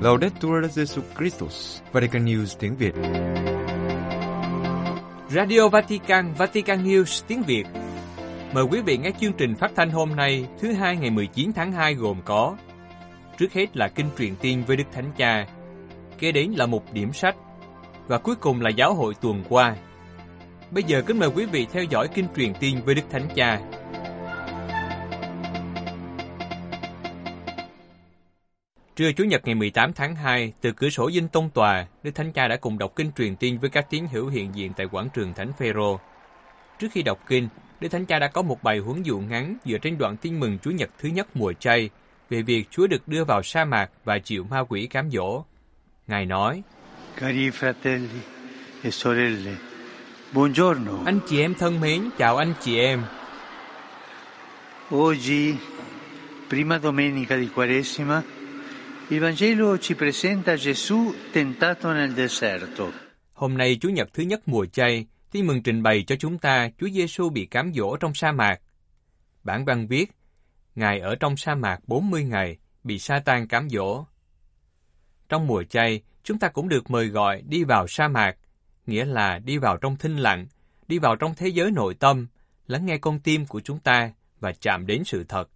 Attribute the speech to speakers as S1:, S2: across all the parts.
S1: Laudetur Jesus Christus, Vatican News tiếng Việt.
S2: Radio Vatican, Vatican News tiếng Việt. Mời quý vị nghe chương trình phát thanh hôm nay, thứ hai ngày 19 tháng 2 gồm có Trước hết là kinh truyền tiên với Đức Thánh Cha, kế đến là một điểm sách, và cuối cùng là giáo hội tuần qua. Bây giờ kính mời quý vị theo dõi kinh truyền tiên với Đức Thánh Cha. Trưa Chủ nhật ngày 18 tháng 2, từ cửa sổ dinh tông tòa, Đức Thánh Cha đã cùng đọc kinh truyền tiên với các tín hữu hiện diện tại quảng trường Thánh Phêrô. Trước khi đọc kinh, Đức Thánh Cha đã có một bài huấn dụ ngắn dựa trên đoạn tin mừng Chủ nhật thứ nhất mùa chay về việc Chúa được đưa vào sa mạc và chịu ma quỷ cám dỗ. Ngài nói,
S3: Cari fratelli e sorelle, buongiorno.
S2: Anh chị em thân mến, chào anh chị em.
S3: Oggi, prima domenica di Quaresima, il Vangelo ci presenta Gesù tentato nel deserto.
S2: Hôm nay Chủ nhật thứ nhất mùa chay, tin mừng trình bày cho chúng ta Chúa Giêsu bị cám dỗ trong sa mạc. Bản văn viết, Ngài ở trong sa mạc 40 ngày, bị Sa-tan cám dỗ. Trong mùa chay, chúng ta cũng được mời gọi đi vào sa mạc, nghĩa là đi vào trong thinh lặng, đi vào trong thế giới nội tâm, lắng nghe con tim của chúng ta và chạm đến sự thật.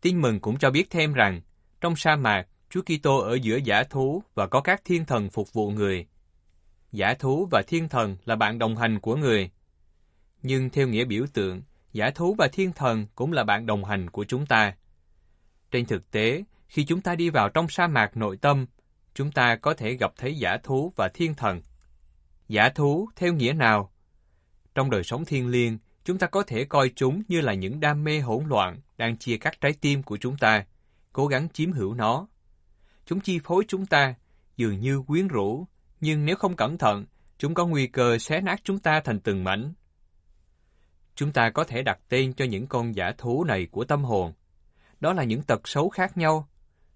S2: Tin mừng cũng cho biết thêm rằng, trong sa mạc, Chúa Kitô ở giữa giả thú và có các thiên thần phục vụ người. Giả thú và thiên thần là bạn đồng hành của người. Nhưng theo nghĩa biểu tượng, giả thú và thiên thần cũng là bạn đồng hành của chúng ta. Trên thực tế, khi chúng ta đi vào trong sa mạc nội tâm, chúng ta có thể gặp thấy giả thú và thiên thần. Giả thú theo nghĩa nào? Trong đời sống thiên liêng, chúng ta có thể coi chúng như là những đam mê hỗn loạn đang chia cắt trái tim của chúng ta, cố gắng chiếm hữu nó. Chúng chi phối chúng ta, dường như quyến rũ, nhưng nếu không cẩn thận, chúng có nguy cơ xé nát chúng ta thành từng mảnh. Chúng ta có thể đặt tên cho những con giả thú này của tâm hồn. Đó là những tật xấu khác nhau.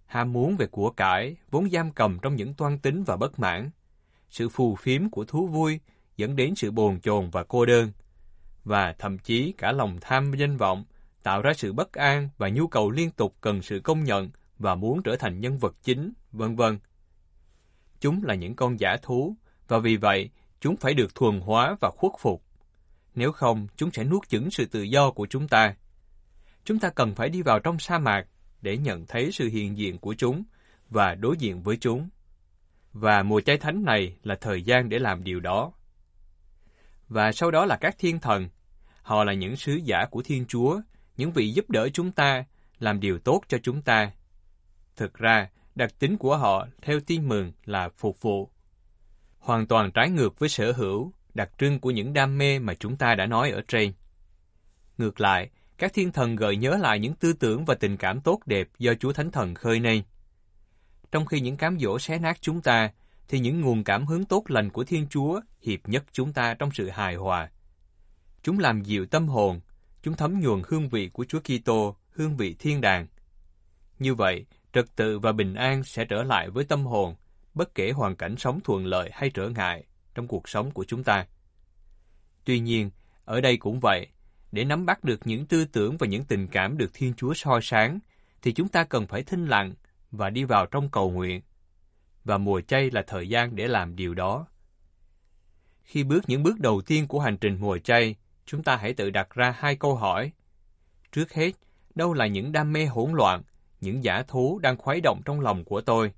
S2: Ham muốn về của cải, vốn giam cầm trong những toan tính và bất mãn. Sự phù phiếm của thú vui dẫn đến sự bồn chồn và cô đơn. Và thậm chí cả lòng tham danh vọng, tạo ra sự bất an và nhu cầu liên tục cần sự công nhận và muốn trở thành nhân vật chính, vân vân. Chúng là những con giả thú, và vì vậy, chúng phải được thuần hóa và khuất phục. Nếu không, chúng sẽ nuốt chửng sự tự do của chúng ta. Chúng ta cần phải đi vào trong sa mạc để nhận thấy sự hiện diện của chúng và đối diện với chúng. Và mùa chay thánh này là thời gian để làm điều đó. Và sau đó là các thiên thần. Họ là những sứ giả của Thiên Chúa, những vị giúp đỡ chúng ta, làm điều tốt cho chúng ta. Thực ra, đặc tính của họ theo tin mừng là phục vụ. Hoàn toàn trái ngược với sở hữu, đặc trưng của những đam mê mà chúng ta đã nói ở trên. Ngược lại, các thiên thần gợi nhớ lại những tư tưởng và tình cảm tốt đẹp do Chúa Thánh Thần khơi nên. Trong khi những cám dỗ xé nát chúng ta, thì những nguồn cảm hứng tốt lành của Thiên Chúa hiệp nhất chúng ta trong sự hài hòa. Chúng làm dịu tâm hồn, chúng thấm nhuần hương vị của Chúa Kitô, hương vị thiên đàng. Như vậy, trật tự và bình an sẽ trở lại với tâm hồn, bất kể hoàn cảnh sống thuận lợi hay trở ngại trong cuộc sống của chúng ta. Tuy nhiên, ở đây cũng vậy, để nắm bắt được những tư tưởng và những tình cảm được Thiên Chúa soi sáng, thì chúng ta cần phải thinh lặng và đi vào trong cầu nguyện. Và mùa chay là thời gian để làm điều đó. Khi bước những bước đầu tiên của hành trình mùa chay, chúng ta hãy tự đặt ra hai câu hỏi. Trước hết, đâu là những đam mê hỗn loạn, những giả thú đang khuấy động trong lòng của tôi?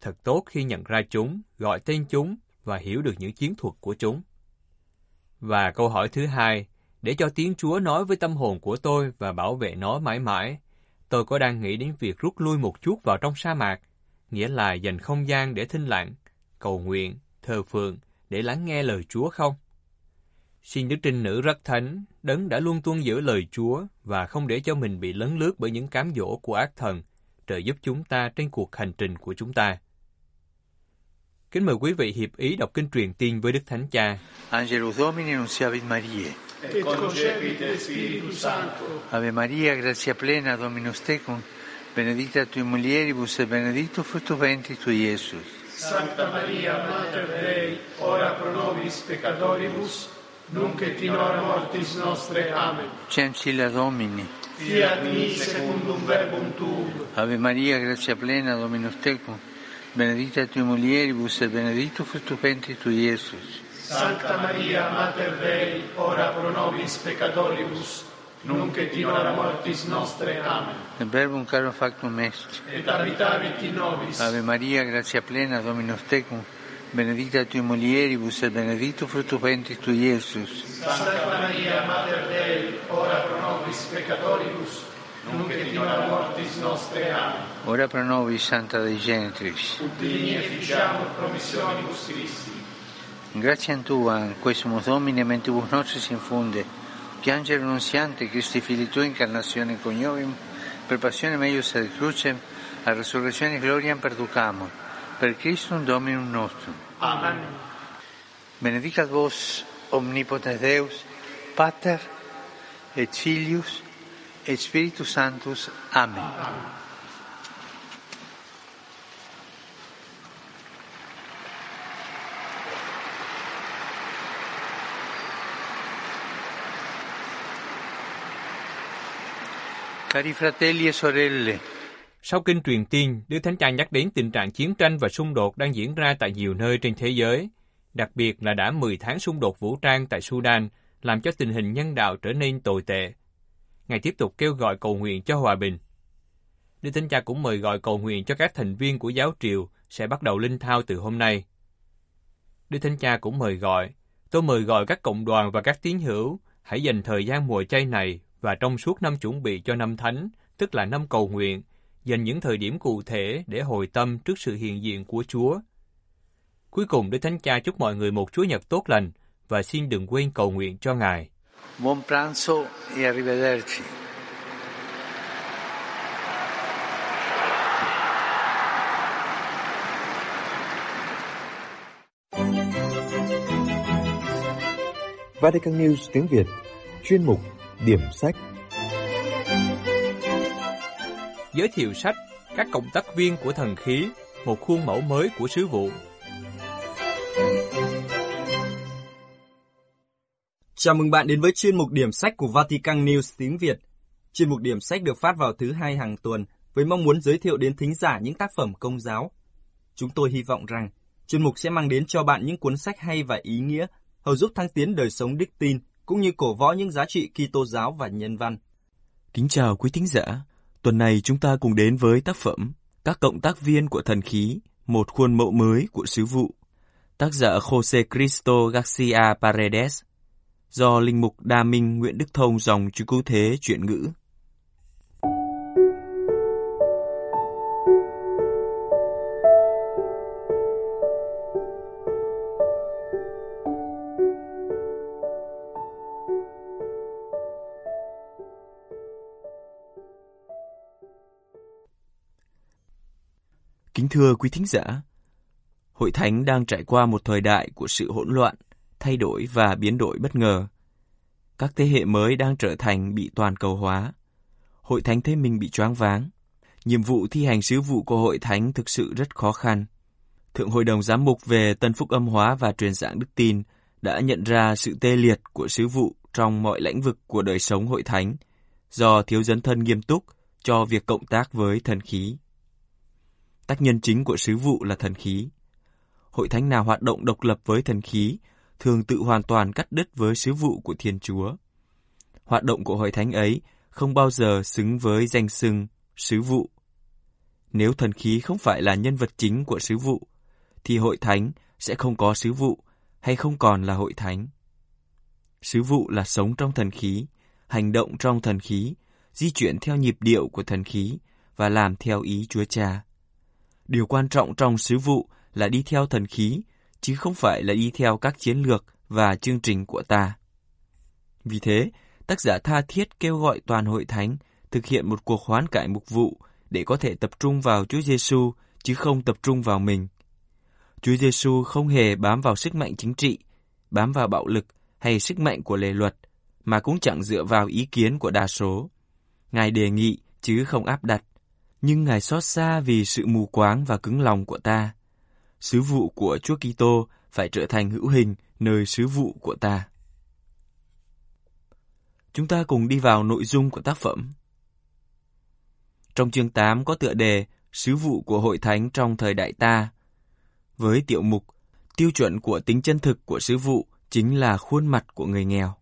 S2: Thật tốt khi nhận ra chúng, gọi tên chúng và hiểu được những chiến thuật của chúng. Và câu hỏi thứ hai, để cho tiếng Chúa nói với tâm hồn của tôi và bảo vệ nó mãi mãi, tôi có đang nghĩ đến việc rút lui một chút vào trong sa mạc, nghĩa là dành không gian để thinh lặng, cầu nguyện, thờ phượng, để lắng nghe lời Chúa không? Xin Đức Trinh Nữ rất thánh, đấng đã luôn tuân giữ lời Chúa và không để cho mình bị lấn lướt bởi những cám dỗ của ác thần, trợ giúp chúng ta trên cuộc hành trình của chúng ta. Kính mời quý vị hiệp ý đọc kinh truyền tiên với Đức Thánh Cha.
S3: Angelus Domini nunciavit Mariae.
S4: et concepit Spiritus Sancto.
S3: Ave Maria, gratia plena, Dominus tecum, benedicta tui mulieribus et benedictus fructus ventris tui, Iesus.
S4: Sancta Maria, Mater Dei, ora pro nobis peccatoribus, nunc et in hora mortis nostre. Amen.
S3: Cencilla Domini.
S4: Fiat mi secundum verbum tuum.
S3: Ave Maria, grazia plena, Dominus tecum. Benedicta tui mulieribus et benedictus fructus ventris tui, Iesus.
S4: Sancta Maria, Mater Dei, ora pro nobis peccatoribus, nunc et in hora mortis nostre. Amen.
S3: Et verbum caro factum est.
S4: Et habitavit in nobis.
S3: Ave Maria, grazia plena, Dominus tecum. Benedicta tui mulieribus et benedictus fructus ventris tui, Iesus.
S4: Sancta Maria, Mater Dei, ora pro nobis peccatoribus, nunc et in hora mortis nostre. Amen.
S3: Ora pro nobis, Santa Dei Genitrix.
S4: Ut digni efficiamur promissionibus Christi.
S3: Grazie a Tua, in questo Domine, mentibus nostris infunde, piangere nunziante Christi Fili Tua incarnazione coniovim, per passione meius et crucem, a resurrezione gloriam perducamur, per Christum Dominum nostrum.
S4: Amen.
S3: Benedicat vos, omnipotens Deus, Pater, et Filius, et Spiritus Sanctus. Amen. Cari fratelli e sorelle,
S2: Sau kinh truyền tiên, Đức Thánh Cha nhắc đến tình trạng chiến tranh và xung đột đang diễn ra tại nhiều nơi trên thế giới, đặc biệt là đã 10 tháng xung đột vũ trang tại Sudan, làm cho tình hình nhân đạo trở nên tồi tệ. Ngài tiếp tục kêu gọi cầu nguyện cho hòa bình. Đức Thánh Cha cũng mời gọi cầu nguyện cho các thành viên của giáo triều sẽ bắt đầu linh thao từ hôm nay. Đức Thánh Cha cũng mời gọi, tôi mời gọi các cộng đoàn và các tín hữu hãy dành thời gian mùa chay này và trong suốt năm chuẩn bị cho năm thánh, tức là năm cầu nguyện, dành những thời điểm cụ thể để hồi tâm trước sự hiện diện của Chúa. Cuối cùng, Đức Thánh Cha chúc mọi người một Chúa Nhật tốt lành và xin đừng quên cầu nguyện cho Ngài.
S3: buon pranzo e arrivederci.
S1: Vatican News tiếng Việt Chuyên mục Điểm sách
S2: Giới thiệu sách Các cộng tác viên của thần khí, một khuôn mẫu mới của sứ vụ.
S5: Chào mừng bạn đến với chuyên mục điểm sách của Vatican News tiếng Việt. Chuyên mục điểm sách được phát vào thứ hai hàng tuần với mong muốn giới thiệu đến thính giả những tác phẩm công giáo. Chúng tôi hy vọng rằng chuyên mục sẽ mang đến cho bạn những cuốn sách hay và ý nghĩa, hầu giúp thăng tiến đời sống đức tin cũng như cổ võ những giá trị Kitô giáo và nhân văn.
S6: Kính chào quý thính giả. Tuần này chúng ta cùng đến với tác phẩm Các cộng tác viên của thần khí, một khuôn mẫu mới của sứ vụ. Tác giả Jose Cristo Garcia Paredes. Do Linh Mục Đa Minh Nguyễn Đức Thông dòng chú cứu thế chuyển ngữ. Thưa quý thính giả, Hội Thánh đang trải qua một thời đại của sự hỗn loạn, thay đổi và biến đổi bất ngờ. Các thế hệ mới đang trở thành bị toàn cầu hóa. Hội Thánh thấy mình bị choáng váng. Nhiệm vụ thi hành sứ vụ của Hội Thánh thực sự rất khó khăn. Thượng Hội đồng Giám mục về Tân Phúc Âm Hóa và Truyền giảng Đức Tin đã nhận ra sự tê liệt của sứ vụ trong mọi lĩnh vực của đời sống Hội Thánh do thiếu dấn thân nghiêm túc cho việc cộng tác với thần khí. Tác nhân chính của sứ vụ là thần khí. Hội thánh nào hoạt động độc lập với thần khí thường tự hoàn toàn cắt đứt với sứ vụ của Thiên Chúa. Hoạt động của hội thánh ấy không bao giờ xứng với danh xưng sứ vụ. Nếu thần khí không phải là nhân vật chính của sứ vụ, thì hội thánh sẽ không có sứ vụ hay không còn là hội thánh. Sứ vụ là sống trong thần khí, hành động trong thần khí, di chuyển theo nhịp điệu của thần khí và làm theo ý Chúa Cha. Điều quan trọng trong sứ vụ là đi theo thần khí, chứ không phải là đi theo các chiến lược và chương trình của ta. Vì thế, tác giả tha thiết kêu gọi toàn hội thánh thực hiện một cuộc hoán cải mục vụ để có thể tập trung vào Chúa Giêsu chứ không tập trung vào mình. Chúa Giêsu không hề bám vào sức mạnh chính trị, bám vào bạo lực hay sức mạnh của lề luật, mà cũng chẳng dựa vào ý kiến của đa số. Ngài đề nghị chứ không áp đặt, nhưng Ngài xót xa vì sự mù quáng và cứng lòng của ta. Sứ vụ của Chúa Kitô phải trở thành hữu hình nơi sứ vụ của ta. Chúng ta cùng đi vào nội dung của tác phẩm. Trong chương 8 có tựa đề Sứ vụ của Hội Thánh trong thời đại ta. Với tiểu mục, tiêu chuẩn của tính chân thực của sứ vụ chính là khuôn mặt của người nghèo.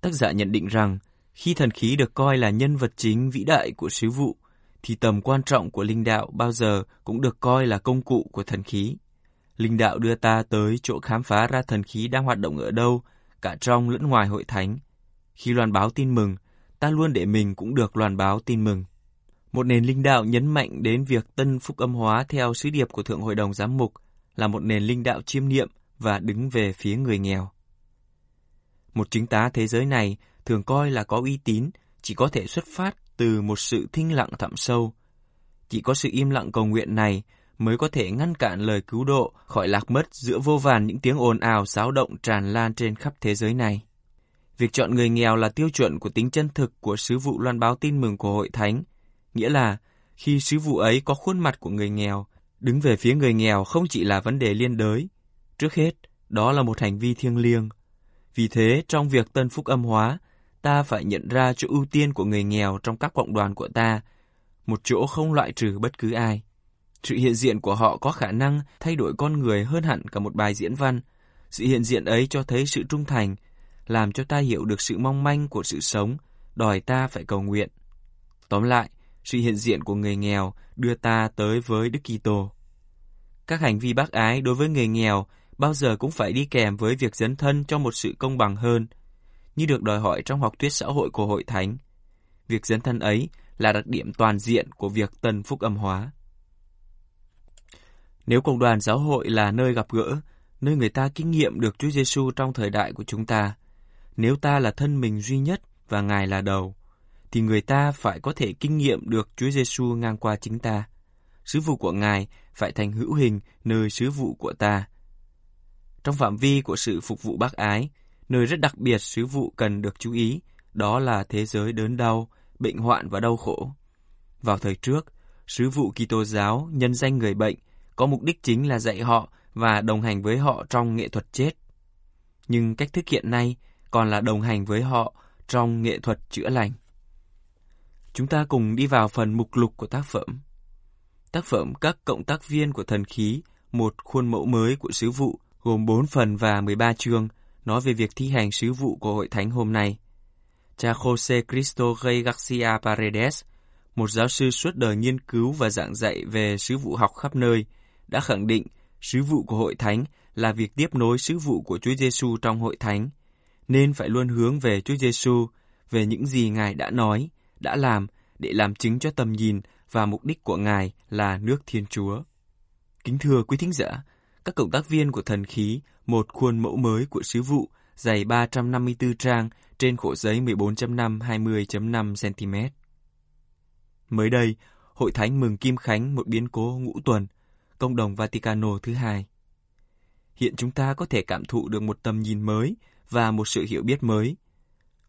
S6: Tác giả nhận định rằng, khi thần khí được coi là nhân vật chính vĩ đại của sứ vụ, thì tầm quan trọng của linh đạo bao giờ cũng được coi là công cụ của thần khí. Linh đạo đưa ta tới chỗ khám phá ra thần khí đang hoạt động ở đâu, cả trong lẫn ngoài hội thánh. Khi loan báo tin mừng, ta luôn để mình cũng được loan báo tin mừng. Một nền linh đạo nhấn mạnh đến việc tân phúc âm hóa theo sứ điệp của Thượng Hội đồng Giám mục là một nền linh đạo chiêm niệm và đứng về phía người nghèo. Một chính tá thế giới này thường coi là có uy tín chỉ có thể xuất phát từ một sự thinh lặng thẳm sâu. Chỉ có sự im lặng cầu nguyện này mới có thể ngăn cản lời cứu độ khỏi lạc mất giữa vô vàn những tiếng ồn ào xáo động tràn lan trên khắp thế giới này. Việc chọn người nghèo là tiêu chuẩn của tính chân thực của sứ vụ loan báo tin mừng của hội thánh, nghĩa là khi sứ vụ ấy có khuôn mặt của người nghèo, đứng về phía người nghèo không chỉ là vấn đề liên đới. Trước hết, đó là một hành vi thiêng liêng. Vì thế, trong việc tân phúc âm hóa, ta phải nhận ra chỗ ưu tiên của người nghèo trong các cộng đoàn của ta, một chỗ không loại trừ bất cứ ai. Sự hiện diện của họ có khả năng thay đổi con người hơn hẳn cả một bài diễn văn. Sự hiện diện ấy cho thấy sự trung thành, làm cho ta hiểu được sự mong manh của sự sống, đòi ta phải cầu nguyện. Tóm lại, sự hiện diện của người nghèo đưa ta tới với Đức Kitô. Các hành vi bác ái đối với người nghèo bao giờ cũng phải đi kèm với việc dấn thân cho một sự công bằng hơn, như được đòi hỏi trong học thuyết xã hội của hội thánh. Việc dấn thân ấy là đặc điểm toàn diện của việc tân phúc âm hóa. Nếu cộng đoàn giáo hội là nơi gặp gỡ, nơi người ta kinh nghiệm được Chúa Giêsu trong thời đại của chúng ta, nếu ta là thân mình duy nhất và Ngài là đầu, thì người ta phải có thể kinh nghiệm được Chúa Giêsu ngang qua chính ta. Sứ vụ của Ngài phải thành hữu hình nơi sứ vụ của ta. Trong phạm vi của sự phục vụ bác ái, nơi rất đặc biệt sứ vụ cần được chú ý, đó là thế giới đớn đau, bệnh hoạn và đau khổ. Vào thời trước, sứ vụ Kitô giáo nhân danh người bệnh có mục đích chính là dạy họ và đồng hành với họ trong nghệ thuật chết. Nhưng cách thức hiện nay còn là đồng hành với họ trong nghệ thuật chữa lành. Chúng ta cùng đi vào phần mục lục của tác phẩm. Tác phẩm Các cộng tác viên của thần khí, một khuôn mẫu mới của sứ vụ, gồm 4 phần và 13 chương, nói về việc thi hành sứ vụ của hội thánh hôm nay. Cha Jose Cristo Rey Garcia Paredes, một giáo sư suốt đời nghiên cứu và giảng dạy về sứ vụ học khắp nơi, đã khẳng định sứ vụ của hội thánh là việc tiếp nối sứ vụ của Chúa Giêsu trong hội thánh, nên phải luôn hướng về Chúa Giêsu, về những gì Ngài đã nói, đã làm để làm chứng cho tầm nhìn và mục đích của Ngài là nước Thiên Chúa. Kính thưa quý thính giả, các cộng tác viên của thần khí, một khuôn mẫu mới của sứ vụ dày 354 trang trên khổ giấy 14.5 20.5 cm. Mới đây, Hội Thánh mừng Kim Khánh một biến cố ngũ tuần, Công đồng Vaticano thứ hai. Hiện chúng ta có thể cảm thụ được một tầm nhìn mới và một sự hiểu biết mới.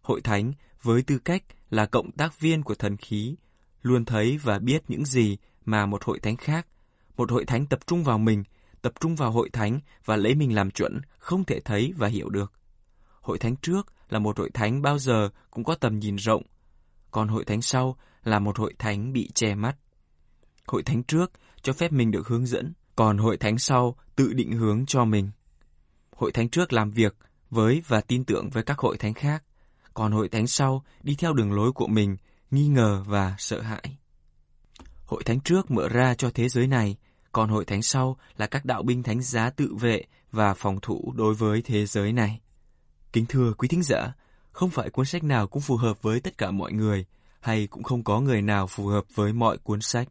S6: Hội Thánh với tư cách là cộng tác viên của thần khí, luôn thấy và biết những gì mà một hội thánh khác, một hội thánh tập trung vào mình, tập trung vào hội thánh và lấy mình làm chuẩn, không thể thấy và hiểu được. Hội thánh trước là một hội thánh bao giờ cũng có tầm nhìn rộng, còn hội thánh sau là một hội thánh bị che mắt. Hội thánh trước cho phép mình được hướng dẫn, còn hội thánh sau tự định hướng cho mình. Hội thánh trước làm việc với và tin tưởng với các hội thánh khác, còn hội thánh sau đi theo đường lối của mình, nghi ngờ và sợ hãi. Hội thánh trước mở ra cho thế giới này, còn hội thánh sau là các đạo binh thánh giá tự vệ và phòng thủ đối với thế giới này. Kính thưa quý thính giả, không phải cuốn sách nào cũng phù hợp với tất cả mọi người, hay cũng không có người nào phù hợp với mọi cuốn sách.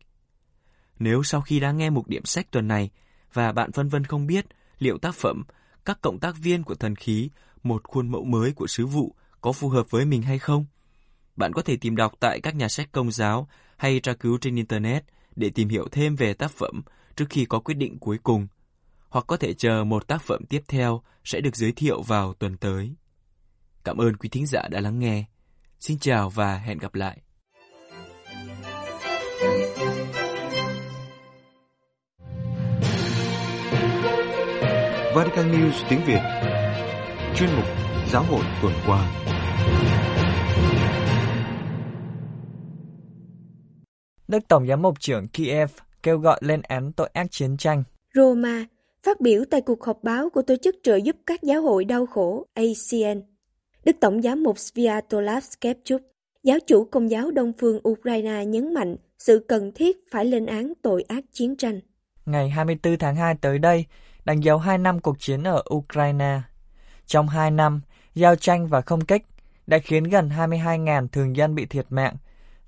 S6: Nếu sau khi đã nghe mục điểm sách tuần này và bạn phân vân không biết liệu tác phẩm các cộng tác viên của thần khí, một khuôn mẫu mới của sứ vụ có phù hợp với mình hay không? Bạn có thể tìm đọc tại các nhà sách công giáo hay tra cứu trên Internet để tìm hiểu thêm về tác phẩm trước khi có quyết định cuối cùng, hoặc có thể chờ một tác phẩm tiếp theo sẽ được giới thiệu vào tuần tới. Cảm ơn quý thính giả đã lắng nghe. Xin chào và hẹn gặp lại.
S1: Vatican News tiếng Việt Chuyên mục Giáo hội tuần qua
S7: Đức Tổng giám mục trưởng Kiev kêu gọi lên án tội ác chiến tranh.
S8: Roma phát biểu tại cuộc họp báo của Tổ chức trợ giúp các giáo hội đau khổ ACN. Đức Tổng giám mục Sviatolav Skepchuk, giáo chủ công giáo Đông phương Ukraine nhấn mạnh sự cần thiết phải lên án tội ác chiến tranh.
S7: Ngày 24 tháng 2 tới đây, đánh dấu 2 năm cuộc chiến ở Ukraine. Trong 2 năm, giao tranh và không kích đã khiến gần 22.000 thường dân bị thiệt mạng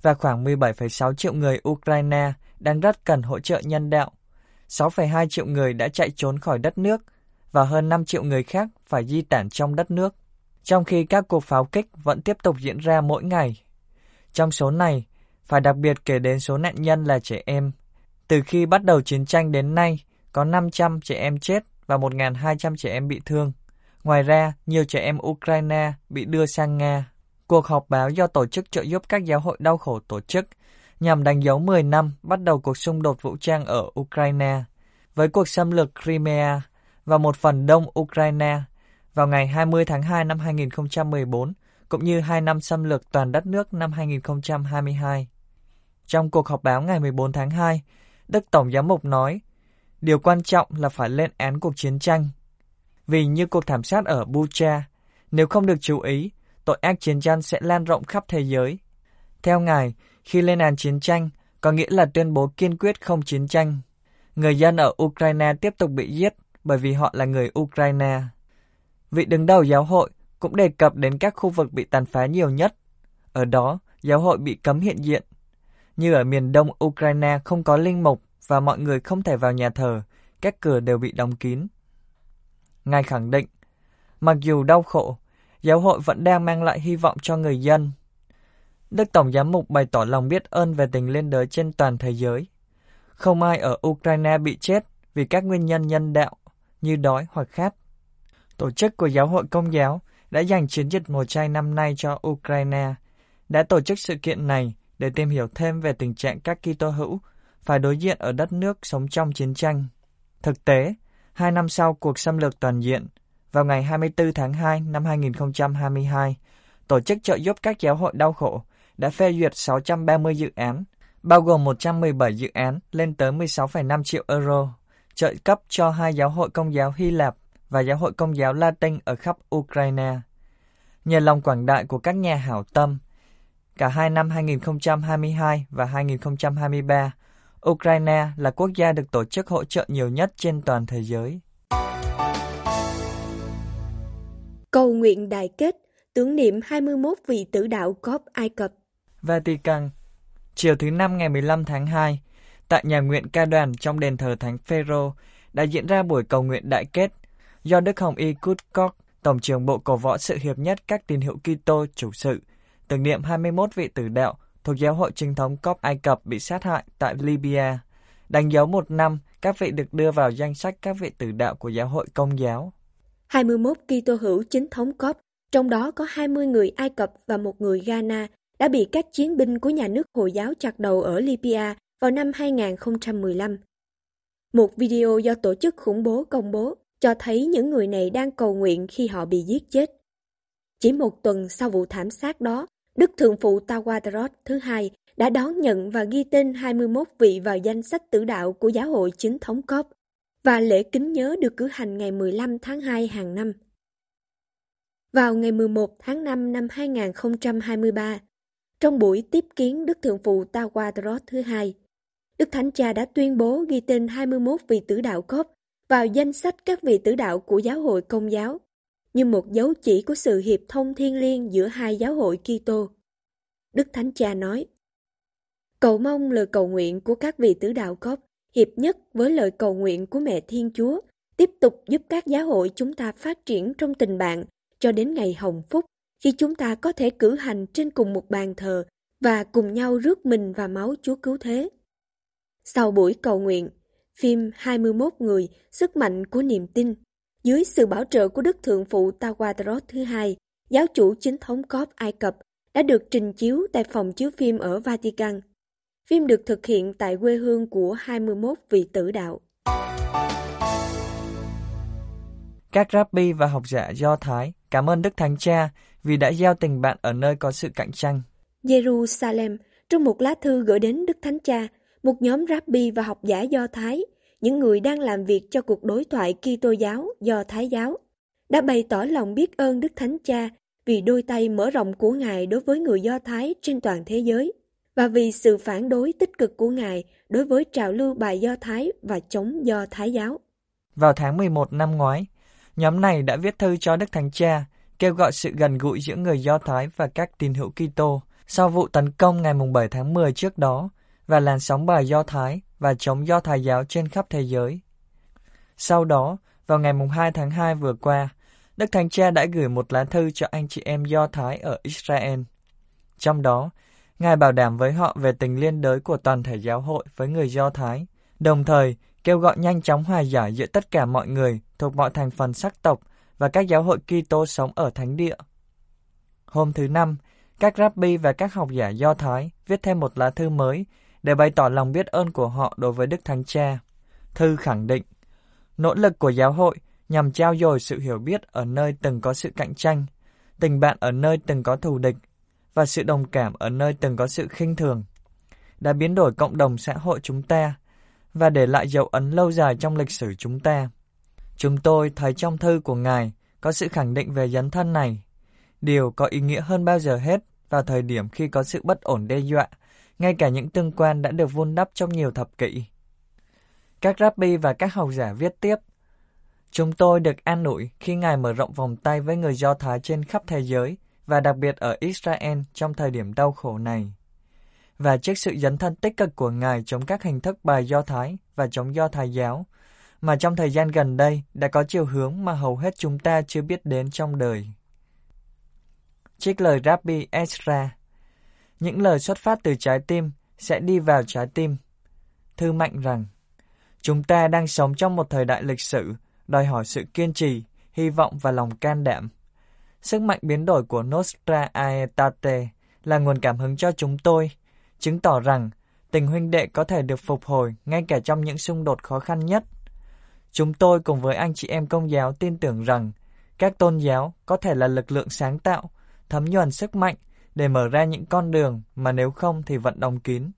S7: và khoảng 17,6 triệu người Ukraine đang rất cần hỗ trợ nhân đạo. 6,2 triệu người đã chạy trốn khỏi đất nước và hơn 5 triệu người khác phải di tản trong đất nước, trong khi các cuộc pháo kích vẫn tiếp tục diễn ra mỗi ngày. Trong số này, phải đặc biệt kể đến số nạn nhân là trẻ em. Từ khi bắt đầu chiến tranh đến nay, có 500 trẻ em chết và 1.200 trẻ em bị thương. Ngoài ra, nhiều trẻ em Ukraine bị đưa sang Nga. Cuộc họp báo do Tổ chức trợ giúp các giáo hội đau khổ tổ chức nhằm đánh dấu 10 năm bắt đầu cuộc xung đột vũ trang ở Ukraine với cuộc xâm lược Crimea và một phần đông Ukraine vào ngày 20 tháng 2 năm 2014 cũng như 2 năm xâm lược toàn đất nước năm 2022. Trong cuộc họp báo ngày 14 tháng 2, Đức Tổng Giám mục nói, điều quan trọng là phải lên án cuộc chiến tranh. Vì như cuộc thảm sát ở Bucha, nếu không được chú ý, tội ác chiến tranh sẽ lan rộng khắp thế giới. Theo Ngài, khi lên án chiến tranh, có nghĩa là tuyên bố kiên quyết không chiến tranh. Người dân ở Ukraine tiếp tục bị giết bởi vì họ là người Ukraine. Vị đứng đầu giáo hội cũng đề cập đến các khu vực bị tàn phá nhiều nhất. Ở đó, giáo hội bị cấm hiện diện. Như ở miền đông Ukraine không có linh mục và mọi người không thể vào nhà thờ, các cửa đều bị đóng kín. Ngài khẳng định, mặc dù đau khổ, giáo hội vẫn đang mang lại hy vọng cho người dân. Đức Tổng Giám mục bày tỏ lòng biết ơn về tình liên đới trên toàn thế giới. Không ai ở Ukraine bị chết vì các nguyên nhân nhân đạo như đói hoặc khát. Tổ chức của giáo hội công giáo đã dành chiến dịch mùa chay năm nay cho Ukraine, đã tổ chức sự kiện này để tìm hiểu thêm về tình trạng các Kitô hữu phải đối diện ở đất nước sống trong chiến tranh. Thực tế, hai năm sau cuộc xâm lược toàn diện, vào ngày 24 tháng 2 năm 2022, Tổ chức trợ giúp các giáo hội đau khổ đã phê duyệt 630 dự án, bao gồm 117 dự án lên tới 16,5 triệu euro, trợ cấp cho hai giáo hội công giáo Hy Lạp và giáo hội công giáo Latin ở khắp Ukraine. Nhờ lòng quảng đại của các nhà hảo tâm, cả hai năm 2022 và 2023, Ukraine là quốc gia được tổ chức hỗ trợ nhiều nhất trên toàn thế giới.
S8: Cầu nguyện đại kết tưởng niệm 21 vị tử đạo cóp Ai Cập.
S7: Vatican, chiều thứ Năm ngày 15 tháng 2, tại nhà nguyện ca đoàn trong đền thờ Thánh Phêrô đã diễn ra buổi cầu nguyện đại kết do Đức Hồng Y Kutkok, Tổng trưởng Bộ Cổ võ sự hiệp nhất các tín hữu Kitô chủ sự, tưởng niệm 21 vị tử đạo thuộc giáo hội chính thống Cop Ai Cập bị sát hại tại Libya, đánh dấu một năm các vị được đưa vào danh sách các vị tử đạo của giáo hội công giáo.
S8: 21 Kitô hữu chính thống Cop, trong đó có 20 người Ai Cập và một người Ghana, đã bị các chiến binh của nhà nước Hồi giáo chặt đầu ở Libya vào năm 2015. Một video do tổ chức khủng bố công bố cho thấy những người này đang cầu nguyện khi họ bị giết chết. Chỉ một tuần sau vụ thảm sát đó, Đức Thượng phụ Tawadrot thứ hai đã đón nhận và ghi tên 21 vị vào danh sách tử đạo của giáo hội chính thống Cop và lễ kính nhớ được cử hành ngày 15 tháng 2 hàng năm. Vào ngày 11 tháng 5 năm 2023, trong buổi tiếp kiến Đức Thượng phụ Tawadrot thứ hai, Đức Thánh Cha đã tuyên bố ghi tên 21 vị tử đạo Cop vào danh sách các vị tử đạo của giáo hội công giáo như một dấu chỉ của sự hiệp thông thiên liêng giữa hai giáo hội Kitô. Đức Thánh Cha nói, Cầu mong lời cầu nguyện của các vị tử đạo cốc hiệp nhất với lời cầu nguyện của mẹ Thiên Chúa tiếp tục giúp các giáo hội chúng ta phát triển trong tình bạn cho đến ngày hồng phúc khi chúng ta có thể cử hành trên cùng một bàn thờ và cùng nhau rước mình và máu Chúa cứu thế. Sau buổi cầu nguyện, phim 21 người, sức mạnh của niềm tin dưới sự bảo trợ của Đức Thượng phụ Tawadrot thứ hai, giáo chủ chính thống Cop Ai Cập đã được trình chiếu tại phòng chiếu phim ở Vatican. Phim được thực hiện tại quê hương của 21 vị tử đạo.
S7: Các rabbi và học giả Do Thái cảm ơn Đức Thánh Cha vì đã gieo tình bạn ở nơi có sự cạnh tranh.
S8: Jerusalem trong một lá thư gửi đến Đức Thánh Cha, một nhóm rabbi và học giả Do Thái, những người đang làm việc cho cuộc đối thoại Kitô giáo Do Thái giáo, đã bày tỏ lòng biết ơn Đức Thánh Cha vì đôi tay mở rộng của Ngài đối với người Do Thái trên toàn thế giới và vì sự phản đối tích cực của Ngài đối với trào lưu bài Do Thái và chống Do Thái giáo.
S7: Vào tháng 11 năm ngoái, nhóm này đã viết thư cho Đức Thánh Cha kêu gọi sự gần gũi giữa người Do Thái và các tín hữu Kitô sau vụ tấn công ngày 7 tháng 10 trước đó và làn sóng bài Do Thái và chống Do Thái giáo trên khắp thế giới. Sau đó, vào ngày 2 tháng 2 vừa qua, Đức Thánh Cha đã gửi một lá thư cho anh chị em Do Thái ở Israel. Trong đó, Ngài bảo đảm với họ về tình liên đới của toàn thể giáo hội với người Do Thái, đồng thời kêu gọi nhanh chóng hòa giải giữa tất cả mọi người thuộc mọi thành phần sắc tộc và các giáo hội Kitô sống ở thánh địa. Hôm thứ Năm, các rabbi và các học giả Do Thái viết thêm một lá thư mới để bày tỏ lòng biết ơn của họ đối với Đức Thánh Cha. Thư khẳng định, nỗ lực của giáo hội nhằm trao dồi sự hiểu biết ở nơi từng có sự cạnh tranh, tình bạn ở nơi từng có thù địch và sự đồng cảm ở nơi từng có sự khinh thường, đã biến đổi cộng đồng xã hội chúng ta và để lại dấu ấn lâu dài trong lịch sử chúng ta. Chúng tôi thấy trong thư của Ngài có sự khẳng định về dấn thân này, điều có ý nghĩa hơn bao giờ hết vào thời điểm khi có sự bất ổn đe dọa, ngay cả những tương quan đã được vun đắp trong nhiều thập kỷ. Các rabbi và các học giả viết tiếp, Chúng tôi được an ủi khi Ngài mở rộng vòng tay với người Do Thái trên khắp thế giới và đặc biệt ở Israel trong thời điểm đau khổ này. Và trước sự dấn thân tích cực của Ngài chống các hình thức bài Do Thái và chống Do Thái giáo, mà trong thời gian gần đây đã có chiều hướng mà hầu hết chúng ta chưa biết đến trong đời. Trích lời Rabbi Ezra Những lời xuất phát từ trái tim sẽ đi vào trái tim. Thư mạnh rằng, chúng ta đang sống trong một thời đại lịch sử đòi hỏi sự kiên trì, hy vọng và lòng can đảm. Sức mạnh biến đổi của Nostra Aetate là nguồn cảm hứng cho chúng tôi, chứng tỏ rằng tình huynh đệ có thể được phục hồi ngay cả trong những xung đột khó khăn nhất. Chúng tôi cùng với anh chị em công giáo tin tưởng rằng các tôn giáo có thể là lực lượng sáng tạo, thấm nhuần sức mạnh để mở ra những con đường mà nếu không thì vẫn đóng kín.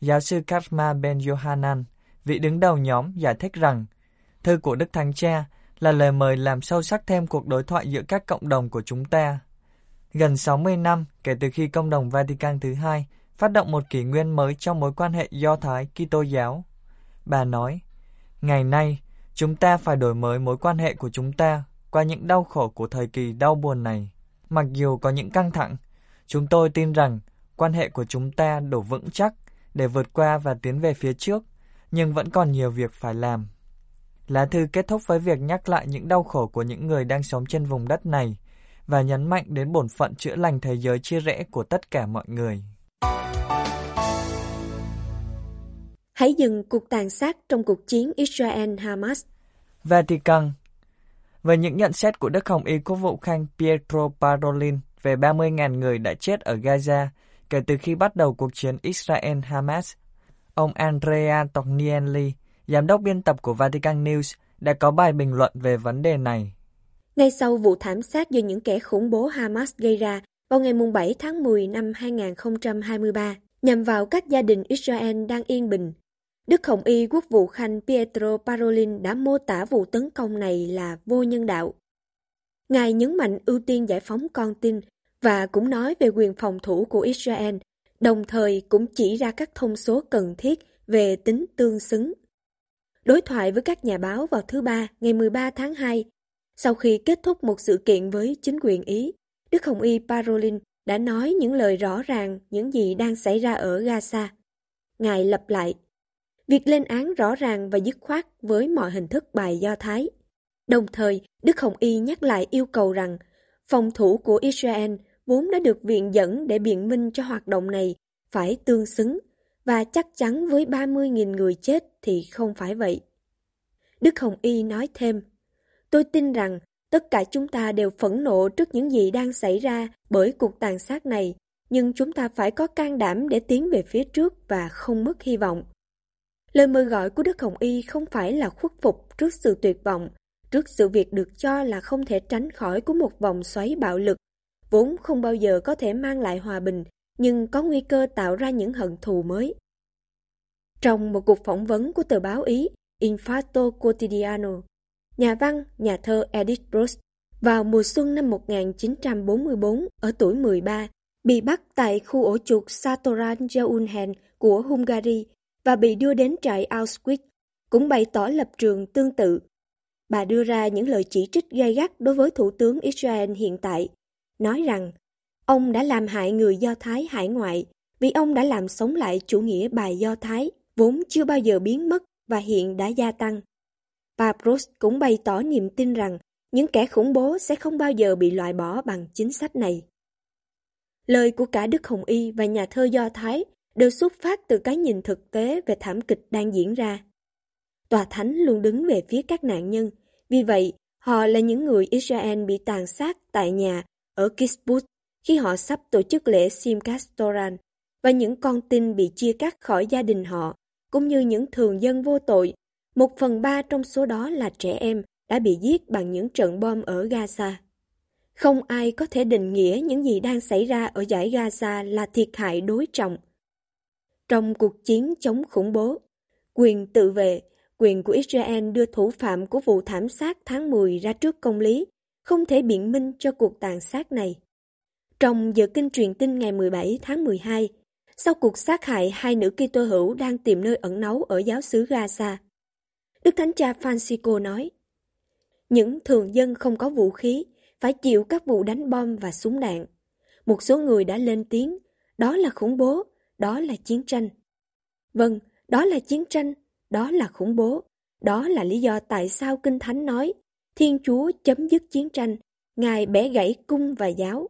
S7: Giáo sư Karma Ben Yohanan, vị đứng đầu nhóm, giải thích rằng thư của Đức Thánh Cha là lời mời làm sâu sắc thêm cuộc đối thoại giữa các cộng đồng của chúng ta. Gần 60 năm kể từ khi Công đồng Vatican thứ hai phát động một kỷ nguyên mới trong mối quan hệ Do Thái Kitô giáo. Bà nói, ngày nay chúng ta phải đổi mới mối quan hệ của chúng ta qua những đau khổ của thời kỳ đau buồn này. Mặc dù có những căng thẳng, chúng tôi tin rằng quan hệ của chúng ta đủ vững chắc để vượt qua và tiến về phía trước, nhưng vẫn còn nhiều việc phải làm. Lá thư kết thúc với việc nhắc lại những đau khổ của những người đang sống trên vùng đất này và nhấn mạnh đến bổn phận chữa lành thế giới chia rẽ của tất cả mọi người.
S8: Hãy dừng cuộc tàn sát trong cuộc chiến Israel-Hamas.
S7: Vatican Về những nhận xét của Đức Hồng Y Quốc vụ Khanh Pietro Parolin về 30.000 người đã chết ở Gaza kể từ khi bắt đầu cuộc chiến Israel-Hamas, ông Andrea Tognelli, giám đốc biên tập của Vatican News, đã có bài bình luận về vấn đề này.
S8: Ngay sau vụ thảm sát do những kẻ khủng bố Hamas gây ra vào ngày 7 tháng 10 năm 2023 nhằm vào các gia đình Israel đang yên bình, Đức Hồng Y Quốc vụ Khanh Pietro Parolin đã mô tả vụ tấn công này là vô nhân đạo. Ngài nhấn mạnh ưu tiên giải phóng con tin và cũng nói về quyền phòng thủ của Israel, đồng thời cũng chỉ ra các thông số cần thiết về tính tương xứng Đối thoại với các nhà báo vào thứ Ba, ngày 13 tháng 2, sau khi kết thúc một sự kiện với chính quyền Ý, Đức Hồng Y Parolin đã nói những lời rõ ràng những gì đang xảy ra ở Gaza. Ngài lặp lại, việc lên án rõ ràng và dứt khoát với mọi hình thức bài Do Thái. Đồng thời, Đức Hồng Y nhắc lại yêu cầu rằng phòng thủ của Israel vốn đã được viện dẫn để biện minh cho hoạt động này phải tương xứng và chắc chắn với 30.000 người chết thì không phải vậy. Đức Hồng Y nói thêm, tôi tin rằng tất cả chúng ta đều phẫn nộ trước những gì đang xảy ra bởi cuộc tàn sát này, nhưng chúng ta phải có can đảm để tiến về phía trước và không mất hy vọng. Lời mời gọi của Đức Hồng Y không phải là khuất phục trước sự tuyệt vọng, trước sự việc được cho là không thể tránh khỏi của một vòng xoáy bạo lực, vốn không bao giờ có thể mang lại hòa bình nhưng có nguy cơ tạo ra những hận thù mới. Trong một cuộc phỏng vấn của tờ báo Ý Infarto Quotidiano, nhà văn, nhà thơ Edith Bruce vào mùa xuân năm 1944 ở tuổi 13 bị bắt tại khu ổ chuột Satoran Jaunhen của Hungary và bị đưa đến trại Auschwitz, cũng bày tỏ lập trường tương tự. Bà đưa ra những lời chỉ trích gay gắt đối với Thủ tướng Israel hiện tại, nói rằng ông đã làm hại người Do Thái hải ngoại vì ông đã làm sống lại chủ nghĩa bài Do Thái, vốn chưa bao giờ biến mất và hiện đã gia tăng. Bà Bruce cũng bày tỏ niềm tin rằng những kẻ khủng bố sẽ không bao giờ bị loại bỏ bằng chính sách này. Lời của cả Đức Hồng Y và nhà thơ Do Thái đều xuất phát từ cái nhìn thực tế về thảm kịch đang diễn ra. Tòa Thánh luôn đứng về phía các nạn nhân, vì vậy họ là những người Israel bị tàn sát tại nhà ở Kibbutz khi họ sắp tổ chức lễ Simchat Torah và những con tin bị chia cắt khỏi gia đình họ, cũng như những thường dân vô tội. Một phần ba trong số đó là trẻ em đã bị giết bằng những trận bom ở Gaza. Không ai có thể định nghĩa những gì đang xảy ra ở giải Gaza là thiệt hại đối trọng. Trong cuộc chiến chống khủng bố, quyền tự vệ, quyền của Israel đưa thủ phạm của vụ thảm sát tháng 10 ra trước công lý, không thể biện minh cho cuộc tàn sát này. Trong giờ kinh truyền tin ngày 17 tháng 12, sau cuộc sát hại hai nữ Kitô hữu đang tìm nơi ẩn náu ở giáo xứ Gaza, Đức Thánh Cha Francisco nói, những thường dân không có vũ khí phải chịu các vụ đánh bom và súng đạn. Một số người đã lên tiếng, đó là khủng bố, đó là chiến tranh. Vâng, đó là chiến tranh, đó là khủng bố. Đó là lý do tại sao Kinh Thánh nói Thiên Chúa chấm dứt chiến tranh, Ngài bẻ gãy cung và giáo.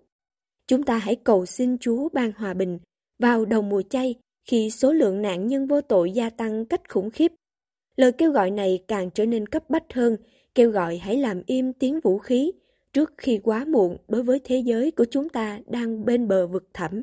S8: Chúng ta hãy cầu xin Chúa ban hòa bình vào đầu mùa chay khi số lượng nạn nhân vô tội gia tăng cách khủng khiếp. Lời kêu gọi này càng trở nên cấp bách hơn, kêu gọi hãy làm im tiếng vũ khí trước khi quá muộn đối với thế giới của chúng ta đang bên bờ vực thẳm.